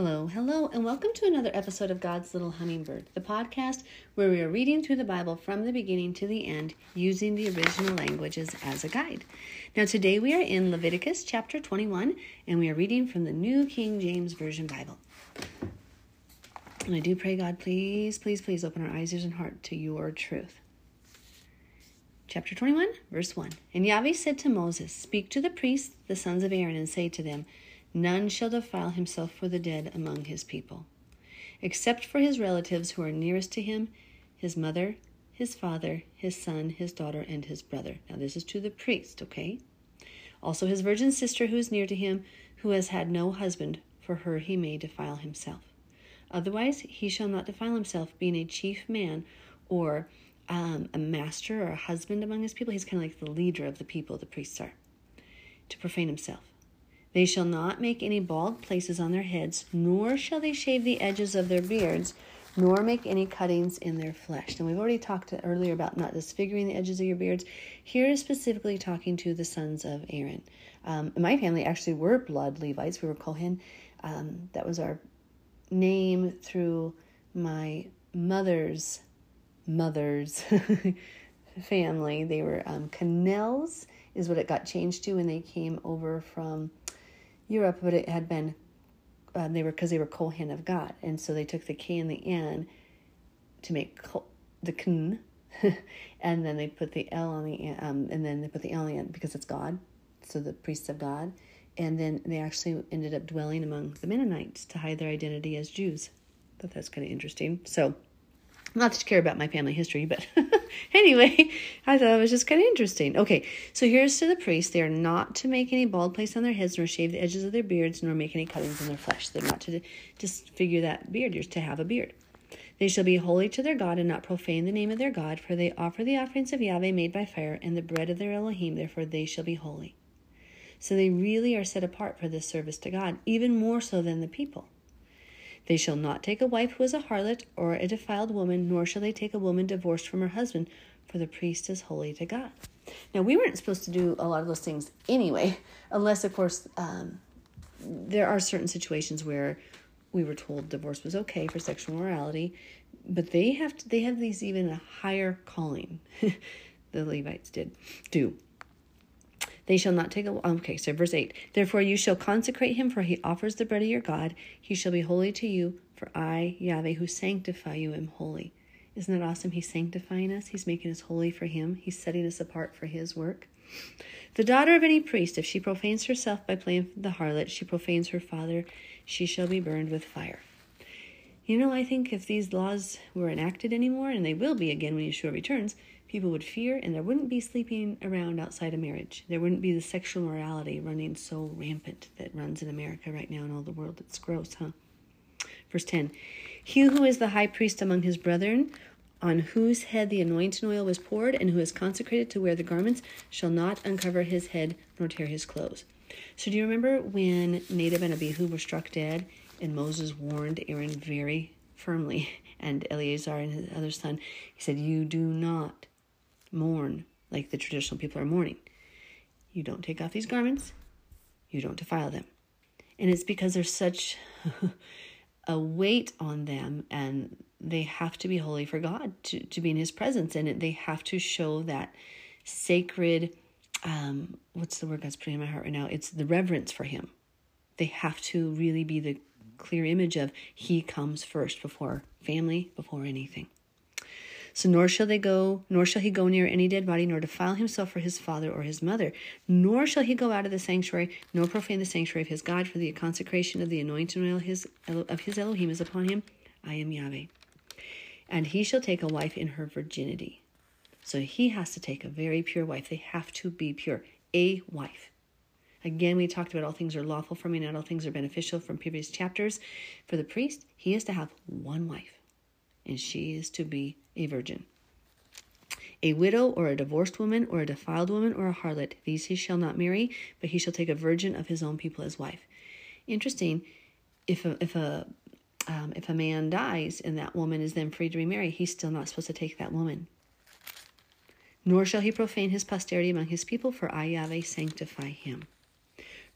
Hello, hello, and welcome to another episode of God's Little Hummingbird, the podcast where we are reading through the Bible from the beginning to the end using the original languages as a guide. Now, today we are in Leviticus chapter 21, and we are reading from the New King James Version Bible. And I do pray, God, please, please, please open our eyes, ears, and heart to your truth. Chapter 21, verse 1. And Yahweh said to Moses, Speak to the priests, the sons of Aaron, and say to them, None shall defile himself for the dead among his people, except for his relatives who are nearest to him, his mother, his father, his son, his daughter, and his brother. Now, this is to the priest, okay? Also, his virgin sister who is near to him, who has had no husband, for her he may defile himself. Otherwise, he shall not defile himself, being a chief man or um, a master or a husband among his people. He's kind of like the leader of the people, the priests are, to profane himself. They shall not make any bald places on their heads, nor shall they shave the edges of their beards, nor make any cuttings in their flesh. And we've already talked earlier about not disfiguring the edges of your beards. Here is specifically talking to the sons of Aaron. Um, my family actually were blood Levites. We were Kohen. Um, that was our name through my mother's mother's family. They were um, Cannells, is what it got changed to when they came over from Europe, but it had been um, they were because they were Kohen of God, and so they took the K and the N to make the Kn, and then they put the L on the um, and then they put the L on the because it's God, so the priests of God, and then they actually ended up dwelling among the Mennonites to hide their identity as Jews. Thought that's kind of interesting. So not you care about my family history, but anyway, I thought it was just kind of interesting. Okay, so here's to the priests. They are not to make any bald place on their heads, nor shave the edges of their beards, nor make any cuttings in their flesh. They're not to disfigure that beard. You're to have a beard. They shall be holy to their God and not profane the name of their God, for they offer the offerings of Yahweh made by fire and the bread of their Elohim, therefore they shall be holy. So they really are set apart for this service to God, even more so than the people. They shall not take a wife who is a harlot or a defiled woman, nor shall they take a woman divorced from her husband, for the priest is holy to God. Now, we weren't supposed to do a lot of those things anyway, unless, of course, um, there are certain situations where we were told divorce was okay for sexual morality, but they have to, they have these even a higher calling. the Levites did do. They shall not take a. Okay, so verse 8. Therefore you shall consecrate him, for he offers the bread of your God. He shall be holy to you, for I, Yahweh, who sanctify you, am holy. Isn't that awesome? He's sanctifying us, he's making us holy for him, he's setting us apart for his work. The daughter of any priest, if she profanes herself by playing the harlot, she profanes her father, she shall be burned with fire. You know, I think if these laws were enacted anymore, and they will be again when Yeshua returns, people would fear and there wouldn't be sleeping around outside of marriage. There wouldn't be the sexual morality running so rampant that runs in America right now and all the world. It's gross, huh? Verse 10 He who is the high priest among his brethren, on whose head the anointing oil was poured, and who is consecrated to wear the garments, shall not uncover his head nor tear his clothes. So, do you remember when Nadab and Abihu were struck dead, and Moses warned Aaron very firmly, and Eleazar and his other son? He said, You do not mourn like the traditional people are mourning. You don't take off these garments, you don't defile them. And it's because there's such a weight on them and they have to be holy for God to, to be in his presence and they have to show that sacred um what's the word God's putting in my heart right now? It's the reverence for him. They have to really be the clear image of he comes first before family, before anything. So nor shall they go, nor shall he go near any dead body, nor defile himself for his father or his mother, nor shall he go out of the sanctuary, nor profane the sanctuary of his God, for the consecration of the anointing oil his, of his Elohim is upon him. I am Yahweh. And he shall take a wife in her virginity. So he has to take a very pure wife. They have to be pure. A wife. Again, we talked about all things are lawful for me, not all things are beneficial from previous chapters. For the priest, he is to have one wife and she is to be a virgin. A widow or a divorced woman or a defiled woman or a harlot, these he shall not marry, but he shall take a virgin of his own people as wife. Interesting, if a, if a um, if a man dies and that woman is then free to remarry, he's still not supposed to take that woman. Nor shall he profane his posterity among his people, for I, Yahweh, sanctify him.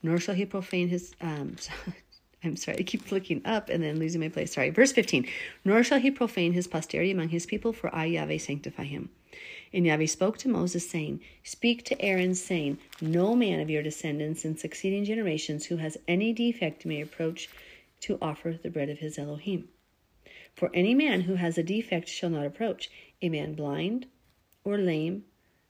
Nor shall he profane his, um, I'm sorry, I keep looking up and then losing my place. Sorry. Verse 15 Nor shall he profane his posterity among his people, for I, Yahweh, sanctify him. And Yahweh spoke to Moses, saying, Speak to Aaron, saying, No man of your descendants in succeeding generations who has any defect may approach to offer the bread of his Elohim. For any man who has a defect shall not approach, a man blind or lame,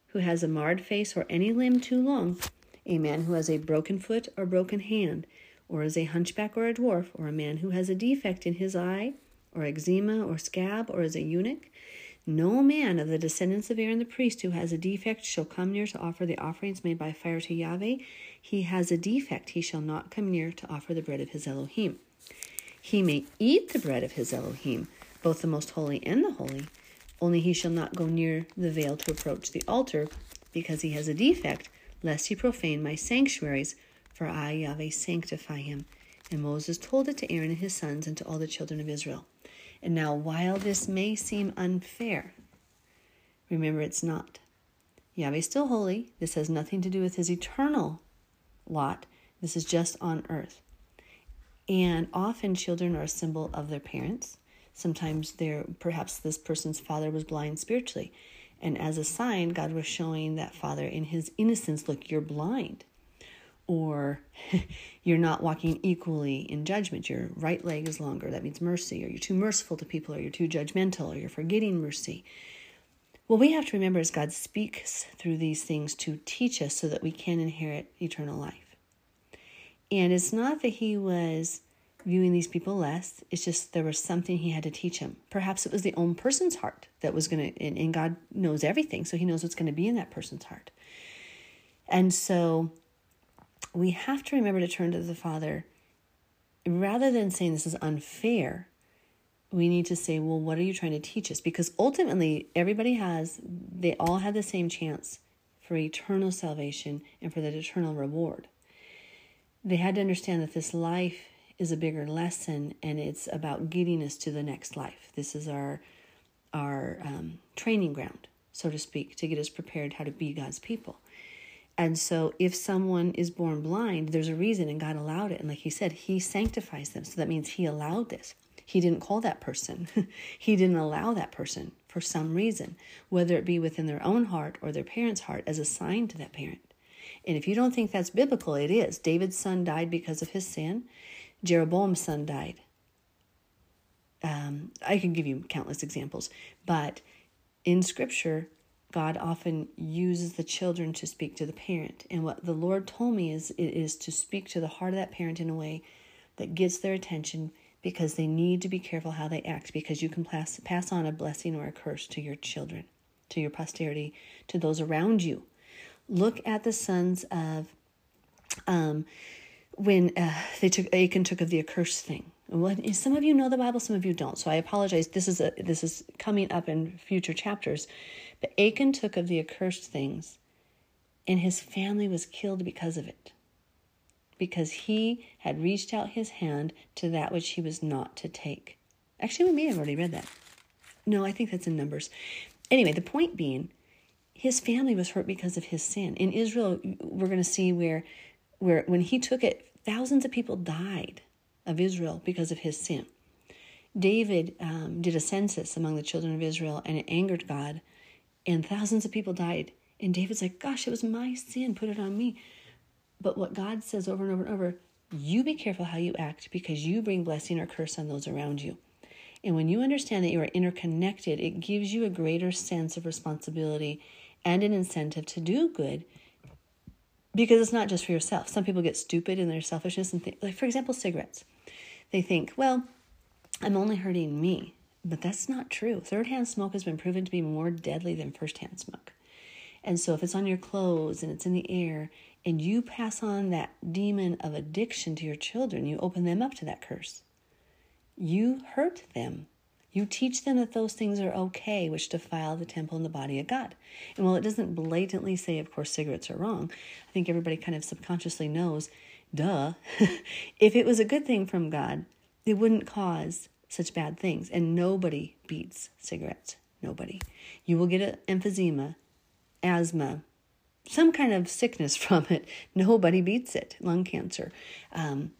who has a marred face or any limb too long, a man who has a broken foot or broken hand, or is a hunchback or a dwarf, or a man who has a defect in his eye, or eczema or scab, or is a eunuch, no man of the descendants of Aaron the priest who has a defect shall come near to offer the offerings made by fire to Yahweh. He has a defect, he shall not come near to offer the bread of his Elohim. He may eat the bread of his Elohim, both the most holy and the holy, only he shall not go near the veil to approach the altar, because he has a defect, lest he profane my sanctuaries, for I, Yahweh, sanctify him. And Moses told it to Aaron and his sons and to all the children of Israel. And now, while this may seem unfair, remember it's not. Yahweh is still holy. This has nothing to do with his eternal lot. This is just on earth. And often children are a symbol of their parents. Sometimes they're perhaps this person's father was blind spiritually. And as a sign, God was showing that father in his innocence, look, you're blind or you're not walking equally in judgment. Your right leg is longer. That means mercy. Or you're too merciful to people, or you're too judgmental, or you're forgetting mercy. What we have to remember is God speaks through these things to teach us so that we can inherit eternal life. And it's not that He was viewing these people less, it's just there was something He had to teach him. Perhaps it was the own person's heart that was going to, and, and God knows everything, so He knows what's going to be in that person's heart. And so we have to remember to turn to the Father. Rather than saying this is unfair, we need to say, well, what are you trying to teach us? Because ultimately, everybody has, they all have the same chance for eternal salvation and for that eternal reward. They had to understand that this life is a bigger lesson and it's about getting us to the next life. This is our our um, training ground, so to speak, to get us prepared how to be God's people. And so, if someone is born blind, there's a reason, and God allowed it. And like He said, He sanctifies them. So that means He allowed this. He didn't call that person, He didn't allow that person for some reason, whether it be within their own heart or their parent's heart, as a sign to that parent. And if you don't think that's biblical, it is. David's son died because of his sin, Jeroboam's son died. Um, I can give you countless examples, but in Scripture, God often uses the children to speak to the parent. And what the Lord told me is it is to speak to the heart of that parent in a way that gets their attention because they need to be careful how they act because you can pass, pass on a blessing or a curse to your children, to your posterity, to those around you. Look at the sons of um, when uh, they took Achan took of the accursed thing. What, some of you know the Bible, some of you don't. So I apologize. This is a this is coming up in future chapters. But Achan took of the accursed things, and his family was killed because of it. Because he had reached out his hand to that which he was not to take. Actually, we may have already read that. No, I think that's in Numbers. Anyway, the point being, his family was hurt because of his sin. In Israel, we're going to see where, where when he took it, thousands of people died of Israel because of his sin. David um, did a census among the children of Israel, and it angered God and thousands of people died. And David's like, Gosh, it was my sin. Put it on me. But what God says over and over and over, you be careful how you act because you bring blessing or curse on those around you. And when you understand that you are interconnected, it gives you a greater sense of responsibility and an incentive to do good because it's not just for yourself. Some people get stupid in their selfishness and think, like, for example, cigarettes. They think, well, I'm only hurting me. But that's not true. Third hand smoke has been proven to be more deadly than first hand smoke. And so if it's on your clothes and it's in the air, and you pass on that demon of addiction to your children, you open them up to that curse. You hurt them. You teach them that those things are okay, which defile the temple and the body of God. And while it doesn't blatantly say, of course, cigarettes are wrong, I think everybody kind of subconsciously knows, duh, if it was a good thing from God, it wouldn't cause such bad things. And nobody beats cigarettes. Nobody. You will get an emphysema, asthma, some kind of sickness from it. Nobody beats it. Lung cancer. Um,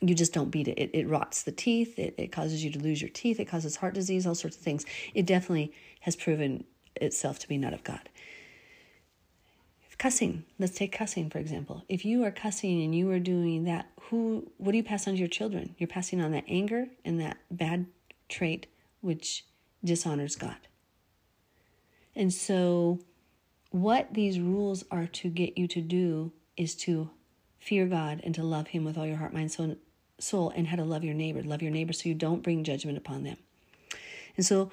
you just don't beat it. It, it rots the teeth. It, it causes you to lose your teeth. It causes heart disease, all sorts of things. It definitely has proven itself to be not of God. Cussing. Let's take cussing, for example. If you are cussing and you are doing that, who what do you pass on to your children? You're passing on that anger and that bad trait which dishonors God. And so what these rules are to get you to do is to fear God and to love him with all your heart, mind, soul, soul and how to love your neighbor. Love your neighbor so you don't bring judgment upon them. And so,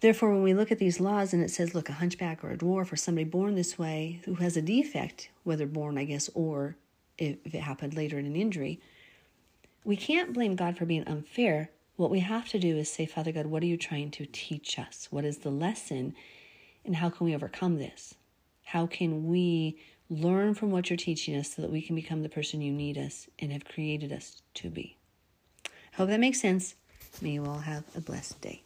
therefore, when we look at these laws and it says, look, a hunchback or a dwarf or somebody born this way who has a defect, whether born, I guess, or if it happened later in an injury, we can't blame God for being unfair. What we have to do is say, Father God, what are you trying to teach us? What is the lesson? And how can we overcome this? How can we learn from what you're teaching us so that we can become the person you need us and have created us to be? I hope that makes sense. May you all have a blessed day.